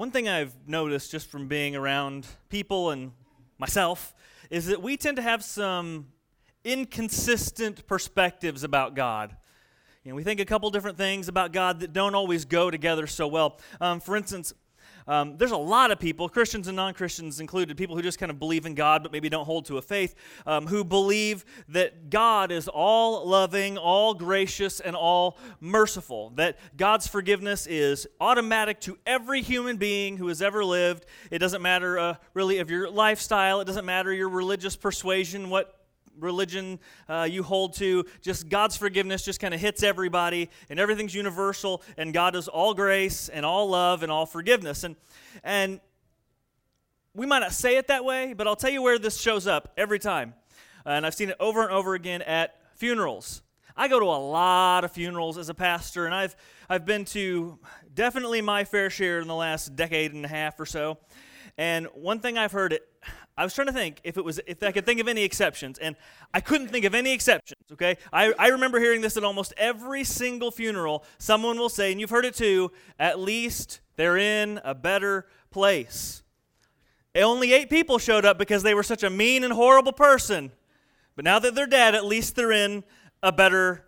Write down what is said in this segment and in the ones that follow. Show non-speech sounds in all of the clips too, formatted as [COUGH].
one thing I've noticed just from being around people and myself is that we tend to have some inconsistent perspectives about God. You know, we think a couple different things about God that don't always go together so well. Um, for instance, um, there's a lot of people, Christians and non Christians included, people who just kind of believe in God but maybe don't hold to a faith, um, who believe that God is all loving, all gracious, and all merciful. That God's forgiveness is automatic to every human being who has ever lived. It doesn't matter uh, really of your lifestyle, it doesn't matter your religious persuasion, what religion uh, you hold to, just God's forgiveness just kind of hits everybody, and everything's universal, and God is all grace and all love and all forgiveness. And, and we might not say it that way, but I'll tell you where this shows up every time. And I've seen it over and over again at funerals. I go to a lot of funerals as a pastor, and I've, I've been to definitely my fair share in the last decade and a half or so. And one thing I've heard, it, I was trying to think if it was if I could think of any exceptions, and I couldn't think of any exceptions. Okay, I, I remember hearing this at almost every single funeral. Someone will say, and you've heard it too. At least they're in a better place. Only eight people showed up because they were such a mean and horrible person. But now that they're dead, at least they're in a better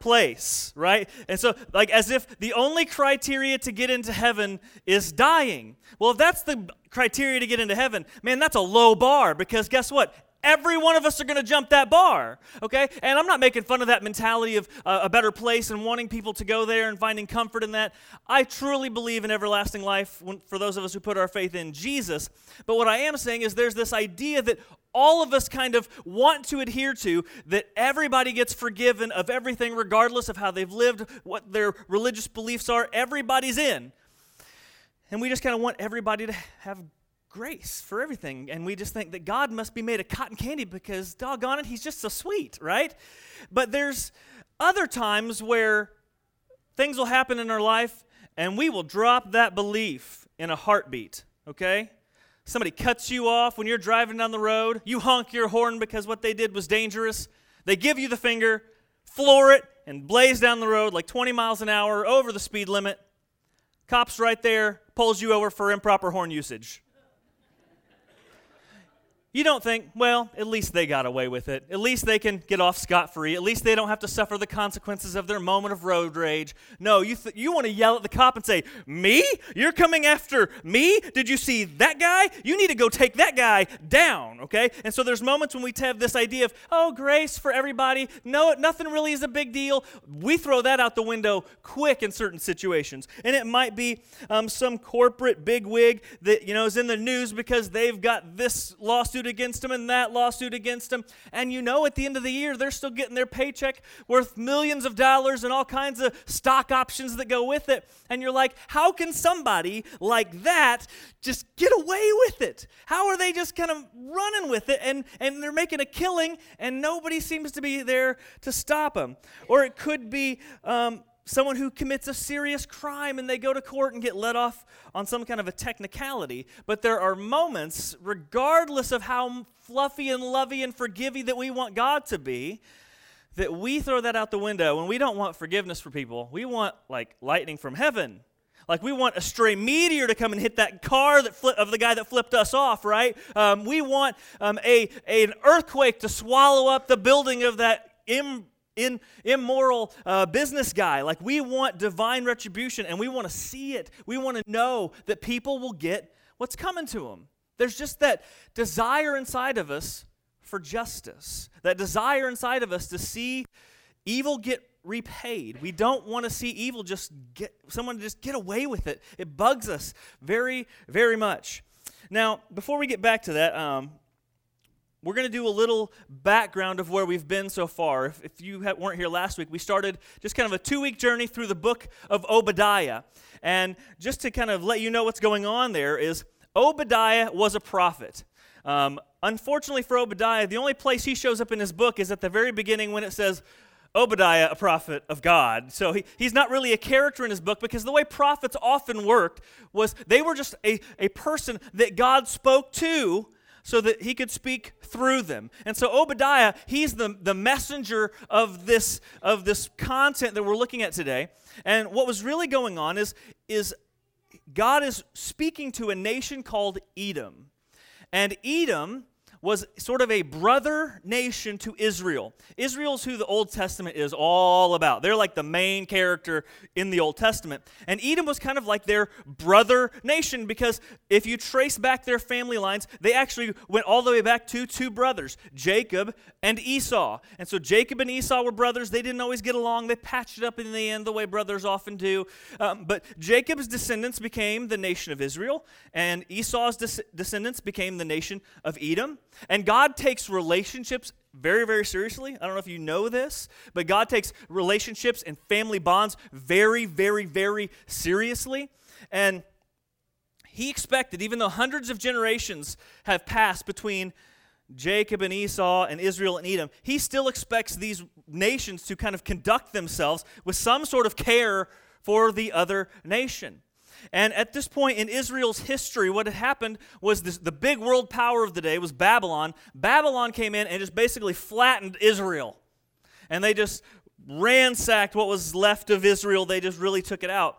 place, right? And so, like, as if the only criteria to get into heaven is dying. Well, if that's the criteria to get into heaven, man, that's a low bar because guess what? Every one of us are going to jump that bar, okay? And I'm not making fun of that mentality of uh, a better place and wanting people to go there and finding comfort in that. I truly believe in everlasting life when, for those of us who put our faith in Jesus. But what I am saying is there's this idea that all of us kind of want to adhere to that everybody gets forgiven of everything, regardless of how they've lived, what their religious beliefs are. Everybody's in. And we just kind of want everybody to have grace for everything. And we just think that God must be made of cotton candy because, doggone it, he's just so sweet, right? But there's other times where things will happen in our life and we will drop that belief in a heartbeat, okay? Somebody cuts you off when you're driving down the road. You honk your horn because what they did was dangerous. They give you the finger, floor it, and blaze down the road like 20 miles an hour over the speed limit. Cops right there, pulls you over for improper horn usage. You don't think, well, at least they got away with it. At least they can get off scot free. At least they don't have to suffer the consequences of their moment of road rage. No, you, th- you want to yell at the cop and say, Me? You're coming after me? Did you see that guy? You need to go take that guy down, okay? And so there's moments when we have this idea of, oh, grace for everybody. No, nothing really is a big deal. We throw that out the window quick in certain situations. And it might be um, some corporate bigwig that, you know, is in the news because they've got this lawsuit lawsuit against them and that lawsuit against them. And you know, at the end of the year, they're still getting their paycheck worth millions of dollars and all kinds of stock options that go with it. And you're like, how can somebody like that just get away with it? How are they just kind of running with it and, and they're making a killing and nobody seems to be there to stop them? Or it could be, um, someone who commits a serious crime and they go to court and get let off on some kind of a technicality. But there are moments, regardless of how fluffy and lovey and forgiving that we want God to be, that we throw that out the window and we don't want forgiveness for people. We want like lightning from heaven. Like we want a stray meteor to come and hit that car that of the guy that flipped us off, right? Um, we want um, a, a, an earthquake to swallow up the building of that Im- in, immoral uh, business guy. Like we want divine retribution and we want to see it. We want to know that people will get what's coming to them. There's just that desire inside of us for justice, that desire inside of us to see evil get repaid. We don't want to see evil just get someone just get away with it. It bugs us very, very much. Now, before we get back to that, um, we're going to do a little background of where we've been so far. If, if you weren't here last week, we started just kind of a two week journey through the book of Obadiah. And just to kind of let you know what's going on there is Obadiah was a prophet. Um, unfortunately for Obadiah, the only place he shows up in his book is at the very beginning when it says, Obadiah, a prophet of God. So he, he's not really a character in his book because the way prophets often worked was they were just a, a person that God spoke to so that he could speak through them. And so Obadiah, he's the, the messenger of this, of this content that we're looking at today. And what was really going on is, is God is speaking to a nation called Edom. And Edom was sort of a brother nation to Israel. Israel's who the Old Testament is all about. They're like the main character in the Old Testament. And Edom was kind of like their brother nation because if you trace back their family lines, they actually went all the way back to two brothers, Jacob and Esau. And so Jacob and Esau were brothers. They didn't always get along. They patched it up in the end the way brothers often do. Um, but Jacob's descendants became the nation of Israel, and Esau's des- descendants became the nation of Edom. And God takes relationships very, very seriously. I don't know if you know this, but God takes relationships and family bonds very, very, very seriously. And He expected, even though hundreds of generations have passed between Jacob and Esau and Israel and Edom, He still expects these nations to kind of conduct themselves with some sort of care for the other nation. And at this point in Israel's history, what had happened was this, the big world power of the day was Babylon. Babylon came in and just basically flattened Israel. And they just ransacked what was left of Israel, they just really took it out.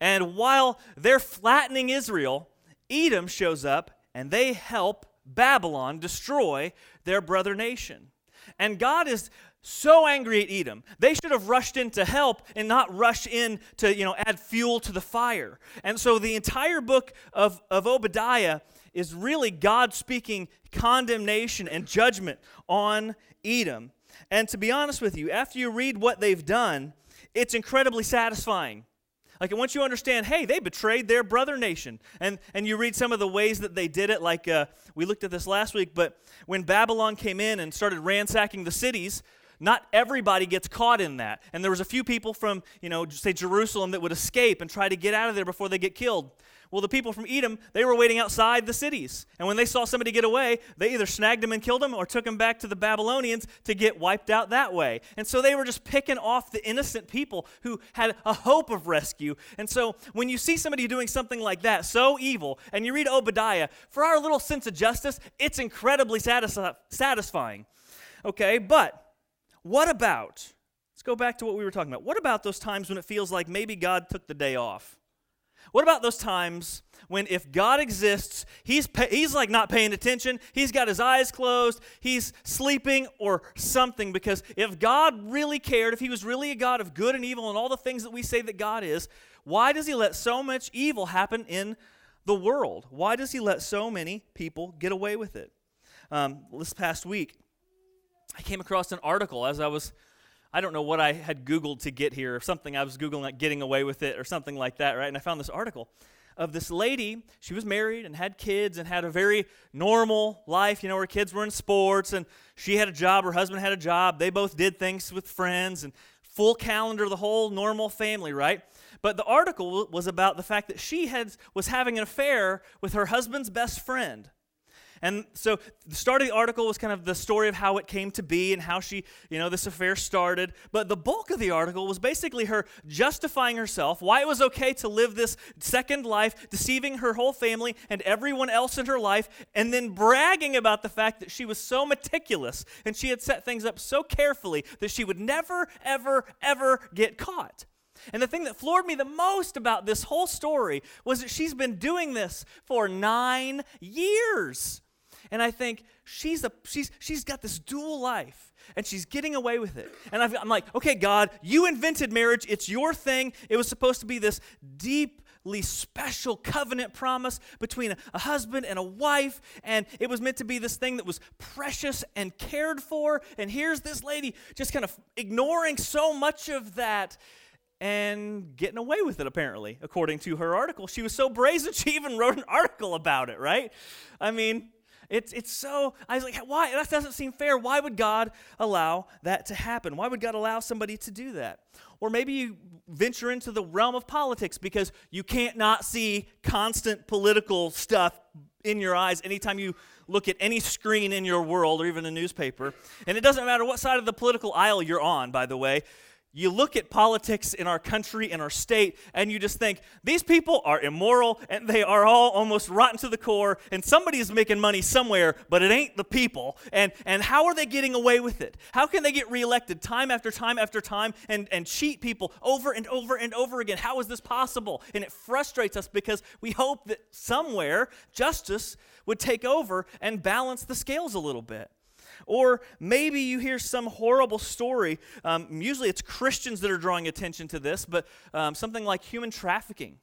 And while they're flattening Israel, Edom shows up and they help Babylon destroy their brother nation. And God is so angry at Edom. They should have rushed in to help and not rush in to, you know, add fuel to the fire. And so the entire book of, of Obadiah is really God speaking condemnation and judgment on Edom. And to be honest with you, after you read what they've done, it's incredibly satisfying. Like, once you understand, hey, they betrayed their brother nation. And, and you read some of the ways that they did it, like uh, we looked at this last week, but when Babylon came in and started ransacking the cities, not everybody gets caught in that. And there was a few people from, you know, say Jerusalem that would escape and try to get out of there before they get killed. Well, the people from Edom, they were waiting outside the cities. And when they saw somebody get away, they either snagged them and killed them or took them back to the Babylonians to get wiped out that way. And so they were just picking off the innocent people who had a hope of rescue. And so when you see somebody doing something like that, so evil, and you read Obadiah, for our little sense of justice, it's incredibly satisfying. Okay, but what about, let's go back to what we were talking about. What about those times when it feels like maybe God took the day off? What about those times when if God exists, he's, pay, he's like not paying attention, he's got his eyes closed, he's sleeping or something? Because if God really cared, if he was really a God of good and evil and all the things that we say that God is, why does he let so much evil happen in the world? Why does he let so many people get away with it? Um, this past week, I came across an article as I was, I don't know what I had Googled to get here, or something I was Googling, like getting away with it, or something like that, right? And I found this article of this lady. She was married and had kids and had a very normal life. You know, her kids were in sports and she had a job, her husband had a job. They both did things with friends and full calendar, the whole normal family, right? But the article was about the fact that she had was having an affair with her husband's best friend. And so the start of the article was kind of the story of how it came to be and how she, you know, this affair started. But the bulk of the article was basically her justifying herself, why it was okay to live this second life, deceiving her whole family and everyone else in her life, and then bragging about the fact that she was so meticulous and she had set things up so carefully that she would never, ever, ever get caught. And the thing that floored me the most about this whole story was that she's been doing this for nine years. And I think she's, a, she's, she's got this dual life and she's getting away with it. And i am like, okay, God, you invented marriage. It's your thing. It was supposed to be this deeply special covenant promise between a, a husband and a wife. And it was meant to be this thing that was precious and cared for. And here's this lady just kind of ignoring so much of that and getting away with it, apparently, according to her article. She was so brazen, [LAUGHS] she even wrote an article about it, right? I mean, it's, it's so, I was like, why? That doesn't seem fair. Why would God allow that to happen? Why would God allow somebody to do that? Or maybe you venture into the realm of politics because you can't not see constant political stuff in your eyes anytime you look at any screen in your world or even a newspaper. And it doesn't matter what side of the political aisle you're on, by the way. You look at politics in our country, in our state, and you just think, these people are immoral and they are all almost rotten to the core, and somebody is making money somewhere, but it ain't the people. And, and how are they getting away with it? How can they get reelected time after time after time and, and cheat people over and over and over again? How is this possible? And it frustrates us because we hope that somewhere justice would take over and balance the scales a little bit. Or maybe you hear some horrible story. Um, usually it's Christians that are drawing attention to this, but um, something like human trafficking,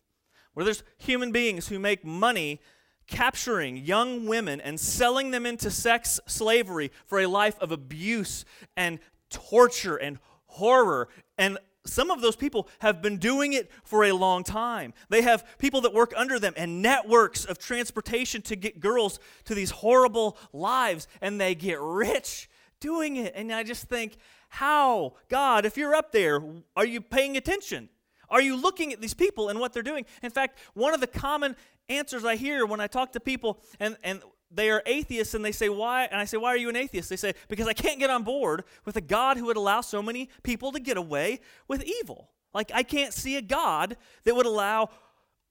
where there's human beings who make money capturing young women and selling them into sex slavery for a life of abuse and torture and horror and some of those people have been doing it for a long time. They have people that work under them and networks of transportation to get girls to these horrible lives, and they get rich doing it. And I just think, how, God, if you're up there, are you paying attention? Are you looking at these people and what they're doing? In fact, one of the common answers I hear when I talk to people, and, and they are atheists and they say, Why? And I say, Why are you an atheist? They say, Because I can't get on board with a God who would allow so many people to get away with evil. Like, I can't see a God that would allow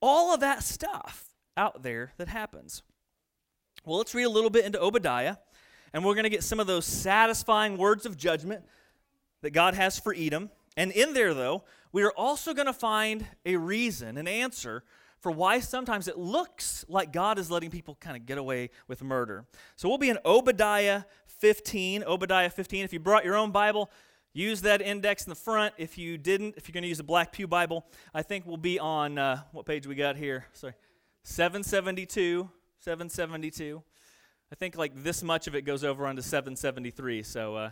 all of that stuff out there that happens. Well, let's read a little bit into Obadiah, and we're going to get some of those satisfying words of judgment that God has for Edom. And in there, though, we are also going to find a reason, an answer for why sometimes it looks like God is letting people kind of get away with murder. So we'll be in Obadiah 15. Obadiah 15. If you brought your own Bible, use that index in the front. If you didn't, if you're going to use a Black Pew Bible, I think we'll be on uh, what page we got here? Sorry, 772. 772. I think like this much of it goes over onto 773. So uh,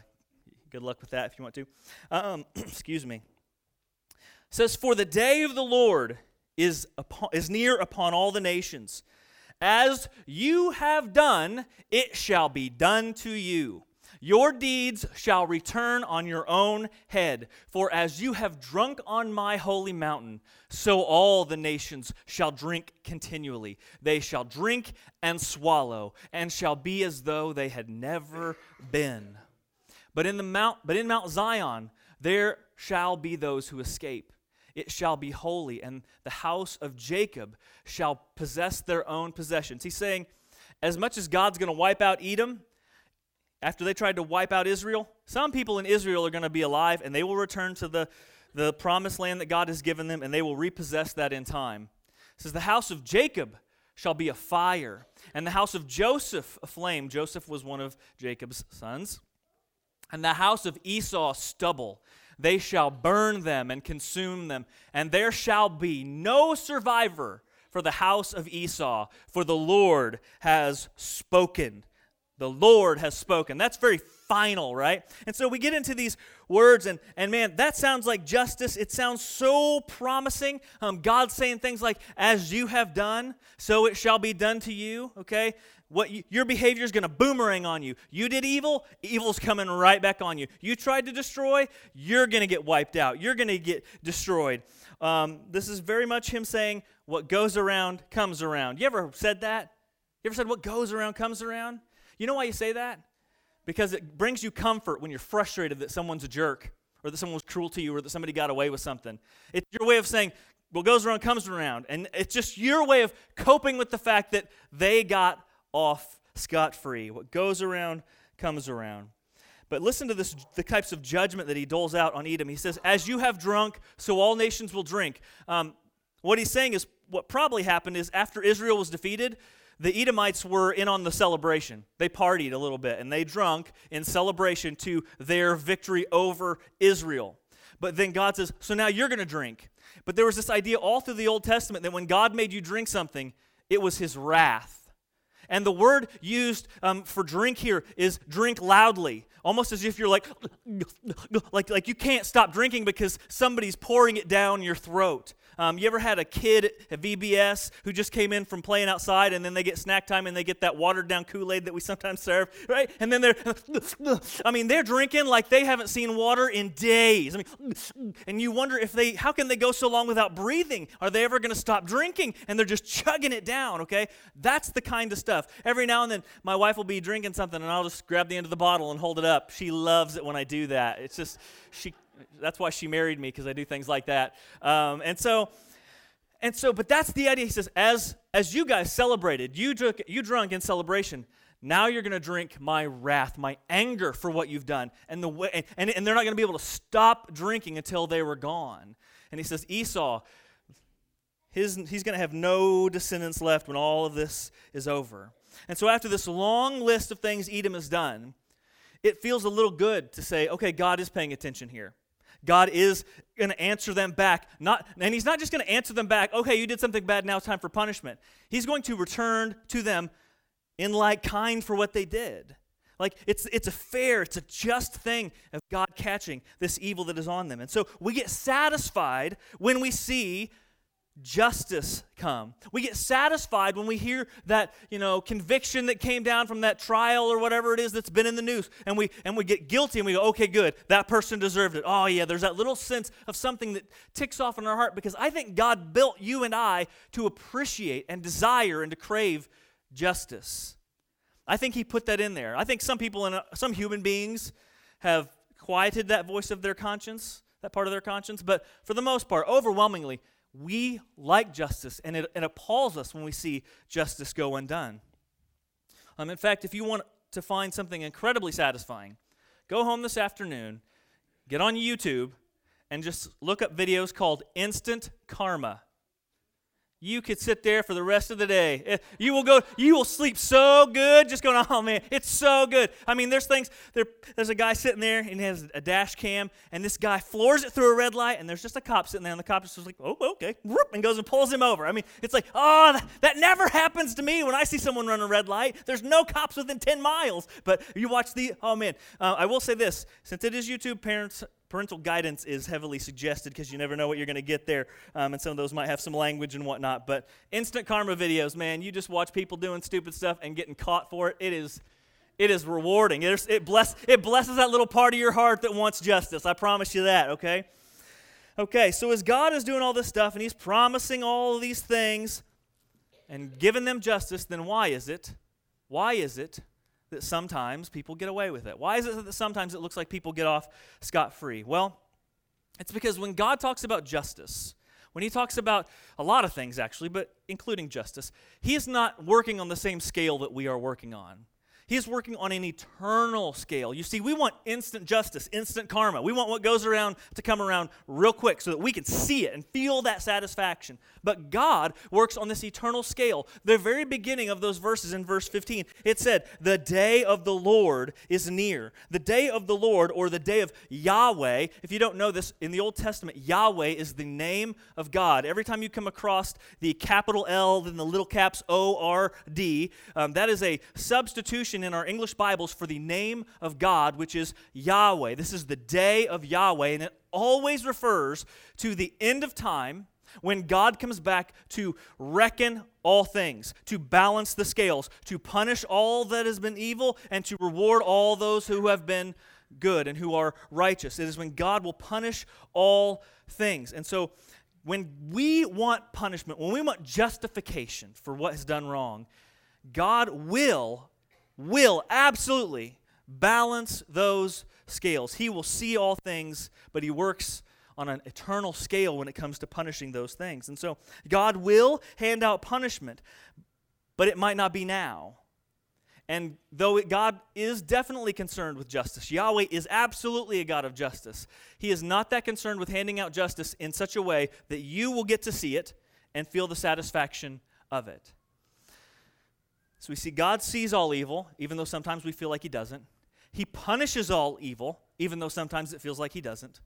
good luck with that if you want to. Um, [CLEARS THROAT] excuse me. It says, For the day of the Lord is, upon, is near upon all the nations. As you have done, it shall be done to you. Your deeds shall return on your own head. For as you have drunk on my holy mountain, so all the nations shall drink continually. They shall drink and swallow, and shall be as though they had never been. But in the mount, but in Mount Zion, there shall be those who escape it shall be holy, and the house of Jacob shall possess their own possessions. He's saying, as much as God's going to wipe out Edom, after they tried to wipe out Israel, some people in Israel are going to be alive and they will return to the, the promised land that God has given them and they will repossess that in time. It says, The house of Jacob shall be a fire, and the house of Joseph a flame. Joseph was one of Jacob's sons. And the house of Esau stubble. They shall burn them and consume them, and there shall be no survivor for the house of Esau, for the Lord has spoken. The Lord has spoken. That's very final, right? And so we get into these words, and, and man, that sounds like justice. It sounds so promising. Um, God saying things like, As you have done, so it shall be done to you, okay? What you, your behavior is going to boomerang on you. You did evil, evil's coming right back on you. You tried to destroy, you're going to get wiped out. You're going to get destroyed. Um, this is very much him saying, what goes around comes around. You ever said that? You ever said, what goes around comes around? You know why you say that? Because it brings you comfort when you're frustrated that someone's a jerk or that someone was cruel to you or that somebody got away with something. It's your way of saying, what goes around comes around. And it's just your way of coping with the fact that they got off scot free. What goes around comes around. But listen to this, the types of judgment that he doles out on Edom. He says, As you have drunk, so all nations will drink. Um, what he's saying is, what probably happened is after Israel was defeated, the Edomites were in on the celebration. They partied a little bit and they drunk in celebration to their victory over Israel. But then God says, So now you're going to drink. But there was this idea all through the Old Testament that when God made you drink something, it was his wrath. And the word used um, for drink here is drink loudly, almost as if you're like, like, like you can't stop drinking because somebody's pouring it down your throat. Um, you ever had a kid at VBS who just came in from playing outside and then they get snack time and they get that watered down Kool Aid that we sometimes serve, right? And then they're, I mean, they're drinking like they haven't seen water in days. I mean, and you wonder if they, how can they go so long without breathing? Are they ever going to stop drinking? And they're just chugging it down, okay? That's the kind of stuff stuff. Every now and then, my wife will be drinking something, and I'll just grab the end of the bottle and hold it up. She loves it when I do that. It's just, she, that's why she married me, because I do things like that. Um, and so, and so, but that's the idea. He says, as, as you guys celebrated, you drunk, you drunk in celebration, now you're going to drink my wrath, my anger for what you've done. And, the way, and, and they're not going to be able to stop drinking until they were gone. And he says, Esau, his, he's going to have no descendants left when all of this is over. And so, after this long list of things Edom has done, it feels a little good to say, okay, God is paying attention here. God is going to answer them back. Not, and He's not just going to answer them back, okay, you did something bad, now it's time for punishment. He's going to return to them in like kind for what they did. Like it's it's a fair, it's a just thing of God catching this evil that is on them. And so we get satisfied when we see justice come. We get satisfied when we hear that, you know, conviction that came down from that trial or whatever it is that's been in the news and we and we get guilty and we go, "Okay, good. That person deserved it." Oh yeah, there's that little sense of something that ticks off in our heart because I think God built you and I to appreciate and desire and to crave justice. I think he put that in there. I think some people and some human beings have quieted that voice of their conscience, that part of their conscience, but for the most part, overwhelmingly, we like justice, and it, it appalls us when we see justice go undone. Um, in fact, if you want to find something incredibly satisfying, go home this afternoon, get on YouTube, and just look up videos called Instant Karma you could sit there for the rest of the day. Eh, you will go, you will sleep so good just going, oh man, it's so good. I mean, there's things, there, there's a guy sitting there and he has a dash cam, and this guy floors it through a red light, and there's just a cop sitting there, and the cop is just like, oh, okay, and goes and pulls him over. I mean, it's like, oh, that, that never happens to me when I see someone run a red light. There's no cops within 10 miles. But you watch the, oh man, uh, I will say this, since it is YouTube, parents, parental guidance is heavily suggested because you never know what you're going to get there. Um, and some of those might have some language and whatnot. But instant karma videos, man, you just watch people doing stupid stuff and getting caught for it. It is. It is rewarding. It, is, it, bless, it blesses that little part of your heart that wants justice. I promise you that, okay? Okay, so as God is doing all this stuff and He's promising all these things and giving them justice, then why is it? Why is it that sometimes people get away with it? Why is it that sometimes it looks like people get off scot free? Well, it's because when God talks about justice, when he talks about a lot of things actually, but including justice, he is not working on the same scale that we are working on. He's working on an eternal scale. You see, we want instant justice, instant karma. We want what goes around to come around real quick so that we can see it and feel that satisfaction. But God works on this eternal scale. The very beginning of those verses in verse 15, it said, The day of the Lord is near. The day of the Lord, or the day of Yahweh, if you don't know this, in the Old Testament, Yahweh is the name of God. Every time you come across the capital L, then the little caps O R D, um, that is a substitution in our English Bibles for the name of God, which is Yahweh. This is the day of Yahweh, and it always refers to the end of time when God comes back to reckon all things, to balance the scales, to punish all that has been evil, and to reward all those who have been good and who are righteous. It is when God will punish all things. And so, when we want punishment, when we want justification for what has done wrong, God will will absolutely balance those scales. He will see all things, but He works on an eternal scale when it comes to punishing those things. And so God will hand out punishment, but it might not be now. And though it, God is definitely concerned with justice, Yahweh is absolutely a God of justice. He is not that concerned with handing out justice in such a way that you will get to see it and feel the satisfaction of it. So we see God sees all evil, even though sometimes we feel like He doesn't. He punishes all evil, even though sometimes it feels like He doesn't.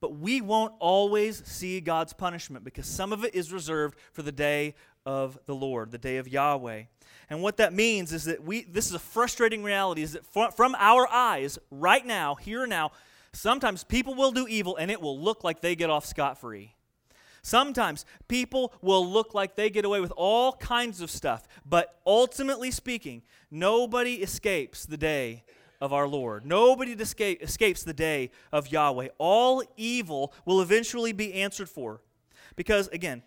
But we won't always see God's punishment because some of it is reserved for the day of the Lord, the day of Yahweh. And what that means is that we this is a frustrating reality is that from our eyes right now, here and now, sometimes people will do evil and it will look like they get off scot free. Sometimes people will look like they get away with all kinds of stuff, but ultimately speaking, nobody escapes the day of our Lord. Nobody escape, escapes the day of Yahweh. All evil will eventually be answered for. Because, again,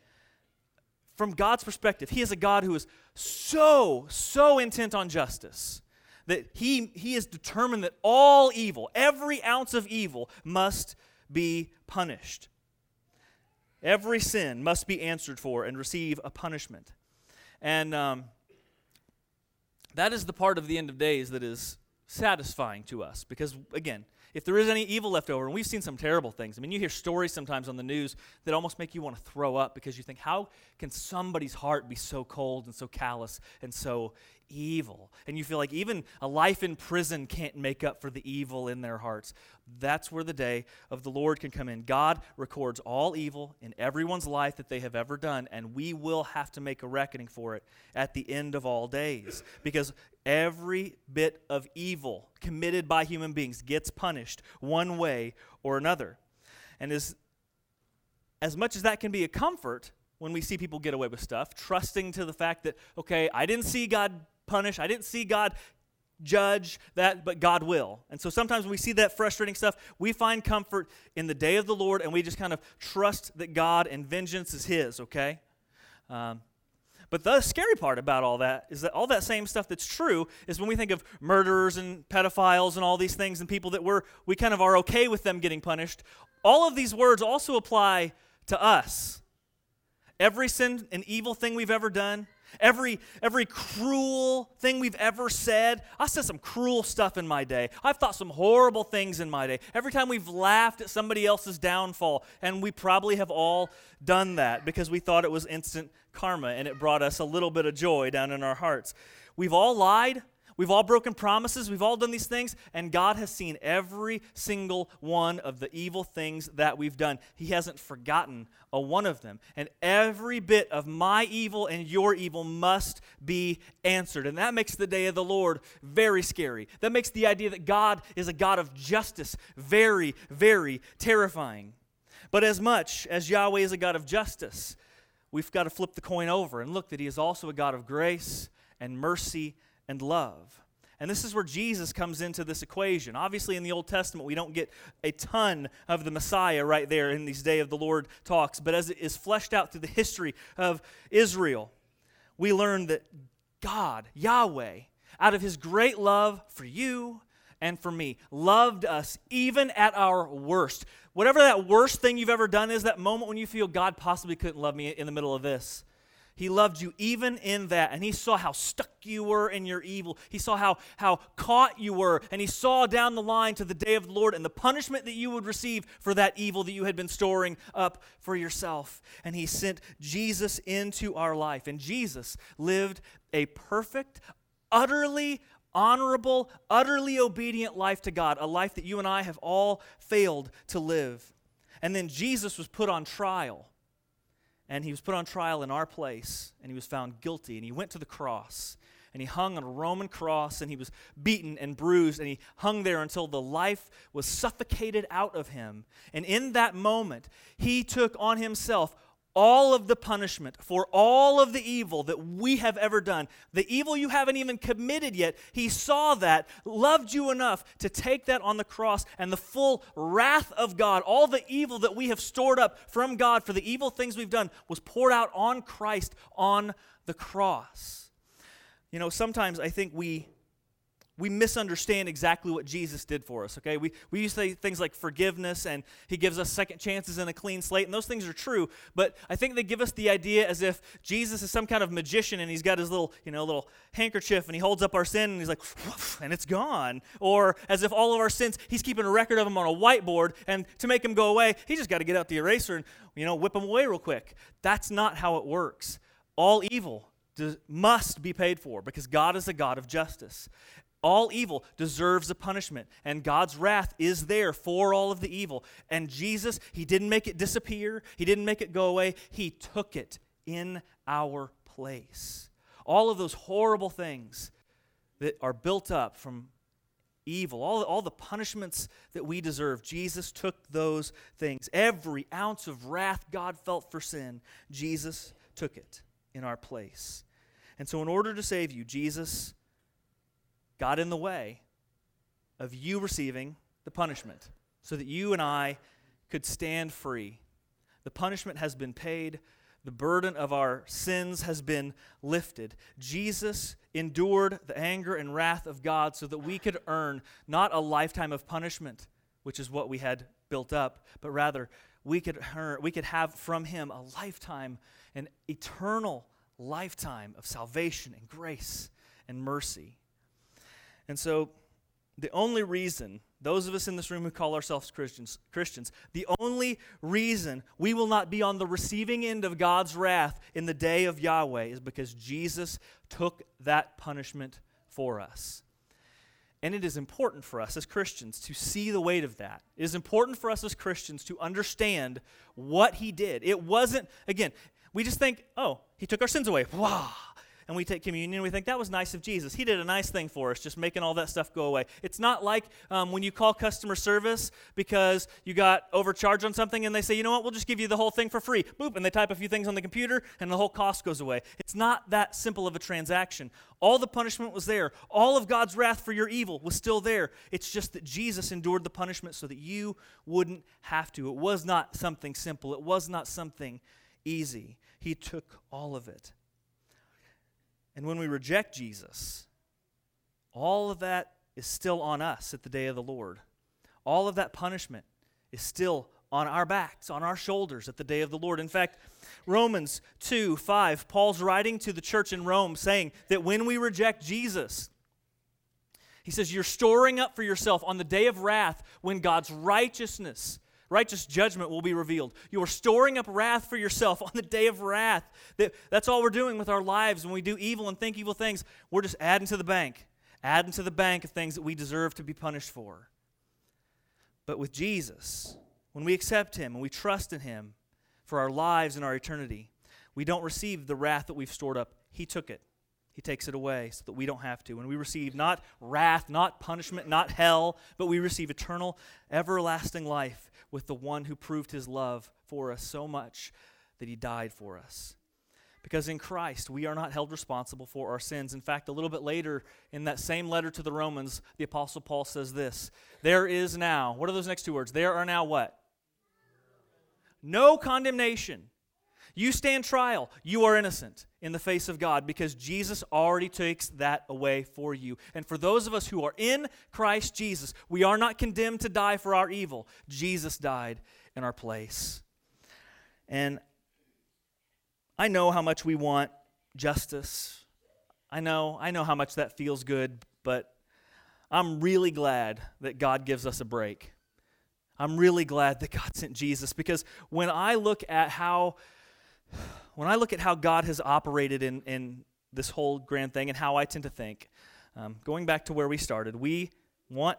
from God's perspective, He is a God who is so, so intent on justice that he, he is determined that all evil, every ounce of evil, must be punished. Every sin must be answered for and receive a punishment. And um, that is the part of the end of days that is satisfying to us because, again, if there is any evil left over, and we've seen some terrible things. I mean, you hear stories sometimes on the news that almost make you want to throw up because you think, how can somebody's heart be so cold and so callous and so evil. And you feel like even a life in prison can't make up for the evil in their hearts. That's where the day of the Lord can come in. God records all evil in everyone's life that they have ever done, and we will have to make a reckoning for it at the end of all days. Because every bit of evil committed by human beings gets punished one way or another. And as, as much as that can be a comfort, when we see people get away with stuff, trusting to the fact that, okay, I didn't see God punish. I didn't see God judge that, but God will. And so sometimes when we see that frustrating stuff, we find comfort in the day of the Lord and we just kind of trust that God and vengeance is His, okay? Um, but the scary part about all that is that all that same stuff that's true is when we think of murderers and pedophiles and all these things and people that we're, we kind of are okay with them getting punished, all of these words also apply to us. Every sin and evil thing we've ever done, Every, every cruel thing we've ever said. I said some cruel stuff in my day. I've thought some horrible things in my day. Every time we've laughed at somebody else's downfall, and we probably have all done that because we thought it was instant karma and it brought us a little bit of joy down in our hearts. We've all lied. We've all broken promises. We've all done these things, and God has seen every single one of the evil things that we've done. He hasn't forgotten a one of them. And every bit of my evil and your evil must be answered. And that makes the day of the Lord very scary. That makes the idea that God is a God of justice very, very terrifying. But as much as Yahweh is a God of justice, we've got to flip the coin over and look that He is also a God of grace and mercy and love. And this is where Jesus comes into this equation. Obviously, in the Old Testament, we don't get a ton of the Messiah right there in these Day of the Lord talks, but as it is fleshed out through the history of Israel, we learn that God, Yahweh, out of his great love for you and for me, loved us even at our worst. Whatever that worst thing you've ever done is, that moment when you feel God possibly couldn't love me in the middle of this. He loved you even in that. And he saw how stuck you were in your evil. He saw how, how caught you were. And he saw down the line to the day of the Lord and the punishment that you would receive for that evil that you had been storing up for yourself. And he sent Jesus into our life. And Jesus lived a perfect, utterly honorable, utterly obedient life to God, a life that you and I have all failed to live. And then Jesus was put on trial and he was put on trial in our place, and he was found guilty, and he went to the cross, and he hung on a Roman cross, and he was beaten and bruised, and he hung there until the life was suffocated out of him. And in that moment, he took on himself all of the punishment for all of the evil that we have ever done, the evil you haven't even committed yet, he saw that, loved you enough to take that on the cross, and the full wrath of God, all the evil that we have stored up from God for the evil things we've done, was poured out on Christ on the cross. You know, sometimes I think we we misunderstand exactly what Jesus did for us, okay? We, we use things like forgiveness and he gives us second chances and a clean slate, and those things are true, but I think they give us the idea as if Jesus is some kind of magician and he's got his little, you know, little handkerchief and he holds up our sin and he's like, and it's gone. Or as if all of our sins, he's keeping a record of them on a whiteboard, and to make them go away, he just got to get out the eraser and, you know, whip them away real quick. That's not how it works. All evil must be paid for because God is a God of justice. All evil deserves a punishment, and God's wrath is there for all of the evil. And Jesus, He didn't make it disappear, He didn't make it go away, He took it in our place. All of those horrible things that are built up from evil, all, all the punishments that we deserve, Jesus took those things. Every ounce of wrath God felt for sin, Jesus took it in our place. And so, in order to save you, Jesus got in the way of you receiving the punishment so that you and I could stand free. The punishment has been paid, the burden of our sins has been lifted. Jesus endured the anger and wrath of God so that we could earn not a lifetime of punishment, which is what we had built up, but rather we could, earn, we could have from Him a lifetime, an eternal lifetime of salvation and grace and mercy. And so, the only reason those of us in this room who call ourselves Christians, Christians, the only reason we will not be on the receiving end of God's wrath in the day of Yahweh is because Jesus took that punishment for us. And it is important for us as Christians to see the weight of that. It is important for us as Christians to understand what he did. It wasn't, again, we just think, oh, he took our sins away. Wow and we take communion, we think that was nice of Jesus. He did a nice thing for us, just making all that stuff go away. It's not like um, when you call customer service because you got overcharged on something and they say, you know what, we'll just give you the whole thing for free. Boop, and they type a few things on the computer and the whole cost goes away. It's not that simple of a transaction. All the punishment was there, all of God's wrath for your evil was still there. It's just that Jesus endured the punishment so that you wouldn't have to. It was not something simple, it was not something easy. He took all of it. And when we reject Jesus, all of that is still on us at the day of the Lord. All of that punishment is still on our backs, on our shoulders at the day of the Lord. In fact, Romans 2 5, Paul's writing to the church in Rome saying that when we reject Jesus, he says, You're storing up for yourself on the day of wrath when God's righteousness righteous judgment will be revealed. You are storing up wrath for yourself [LAUGHS] on the day of wrath. That, that's all we're doing with our lives when we do evil and think evil things. We're just adding to the bank, adding to the bank of things that we deserve to be punished for. But with Jesus, when we accept Him and we trust in Him for our lives and our eternity, we don't receive the wrath that we've stored up. He took it. He takes it away so that we don't have to. And we receive not wrath, not punishment, not hell, but we receive eternal, everlasting life with the one who proved his love for us so much that he died for us. Because in Christ, we are not held responsible for our sins. In fact, a little bit later in that same letter to the Romans, the Apostle Paul says this There is now, what are those next two words? There are now what? No condemnation you stand trial. You are innocent in the face of God because Jesus already takes that away for you. And for those of us who are in Christ Jesus, we are not condemned to die for our evil. Jesus died in our place. And I know how much we want justice. I know, I know how much that feels good, but I'm really glad that God gives us a break. I'm really glad that God sent Jesus because when I look at how when I look at how God has operated in, in this whole grand thing and how I tend to think, um, going back to where we started, we want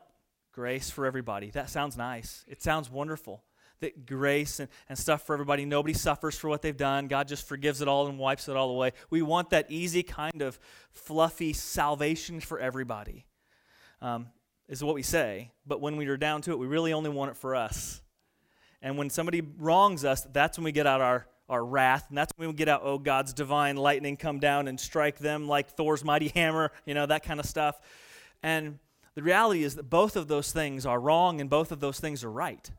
grace for everybody. That sounds nice. It sounds wonderful. That grace and, and stuff for everybody. Nobody suffers for what they've done. God just forgives it all and wipes it all away. We want that easy kind of fluffy salvation for everybody, um, is what we say. But when we are down to it, we really only want it for us. And when somebody wrongs us, that's when we get out our our wrath. And that's when we get out, oh, God's divine lightning come down and strike them like Thor's mighty [LAUGHS] hammer, you know, that kind of stuff. And the reality is that both of those things are wrong and both of those things are right.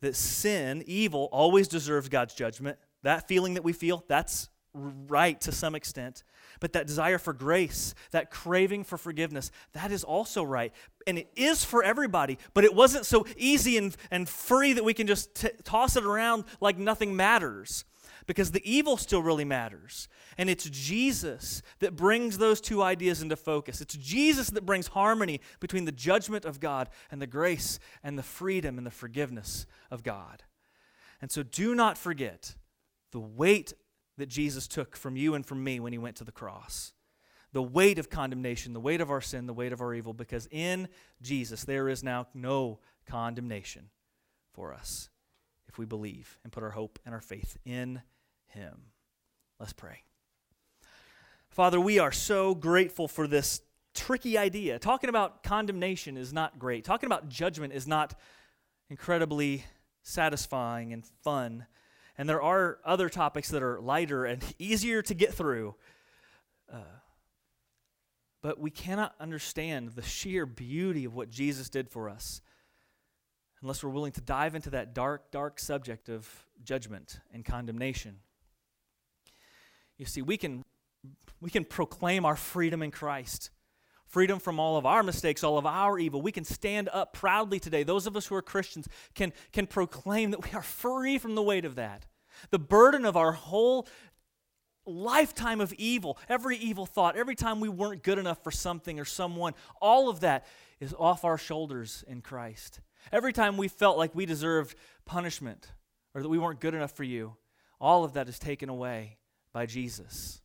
That sin, evil, always deserves God's judgment. That feeling that we feel, that's right to some extent. But that desire for grace, that craving for forgiveness, that is also right. And it is for everybody, but it wasn't so easy and, and free that we can just t- toss it around like nothing matters. Because the evil still really matters. And it's Jesus that brings those two ideas into focus. It's Jesus that brings harmony between the judgment of God and the grace and the freedom and the forgiveness of God. And so do not forget the weight that Jesus took from you and from me when he went to the cross. The weight of condemnation, the weight of our sin, the weight of our evil, because in Jesus there is now no condemnation for us if we believe and put our hope and our faith in him. Let's pray. Father, we are so grateful for this tricky idea. Talking about condemnation is not great, talking about judgment is not incredibly satisfying and fun. And there are other topics that are lighter and easier to get through. Uh, but we cannot understand the sheer beauty of what Jesus did for us unless we're willing to dive into that dark, dark subject of judgment and condemnation. You see, we can, we can proclaim our freedom in Christ freedom from all of our mistakes, all of our evil. We can stand up proudly today. Those of us who are Christians can, can proclaim that we are free from the weight of that. The burden of our whole lifetime of evil, every evil thought, every time we weren't good enough for something or someone, all of that is off our shoulders in Christ. Every time we felt like we deserved punishment or that we weren't good enough for you, all of that is taken away by Jesus.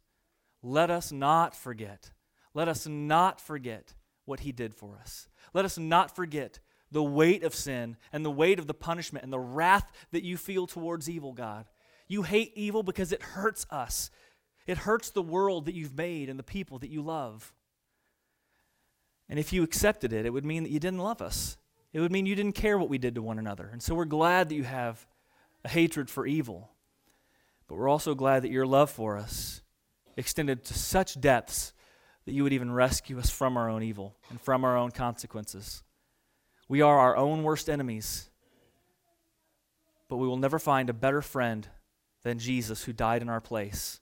Let us not forget. Let us not forget what he did for us. Let us not forget the weight of sin and the weight of the punishment and the wrath that you feel towards evil, God. You hate evil because it hurts us. It hurts the world that you've made and the people that you love. And if you accepted it, it would mean that you didn't love us. It would mean you didn't care what we did to one another. And so we're glad that you have a hatred for evil. But we're also glad that your love for us extended to such depths that you would even rescue us from our own evil and from our own consequences. We are our own worst enemies, but we will never find a better friend than Jesus who died in our place.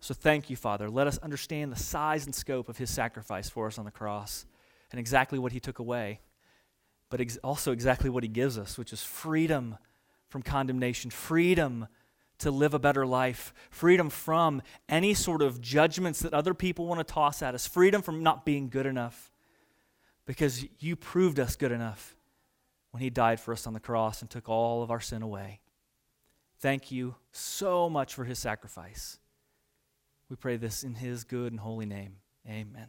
So thank you, Father. Let us understand the size and scope of his sacrifice for us on the cross and exactly what he took away, but ex- also exactly what he gives us, which is freedom from condemnation, freedom to live a better life, freedom from any sort of judgments that other people want to toss at us, freedom from not being good enough because you proved us good enough when He died for us on the cross and took all of our sin away. Thank you so much for His sacrifice. We pray this in His good and holy name. Amen.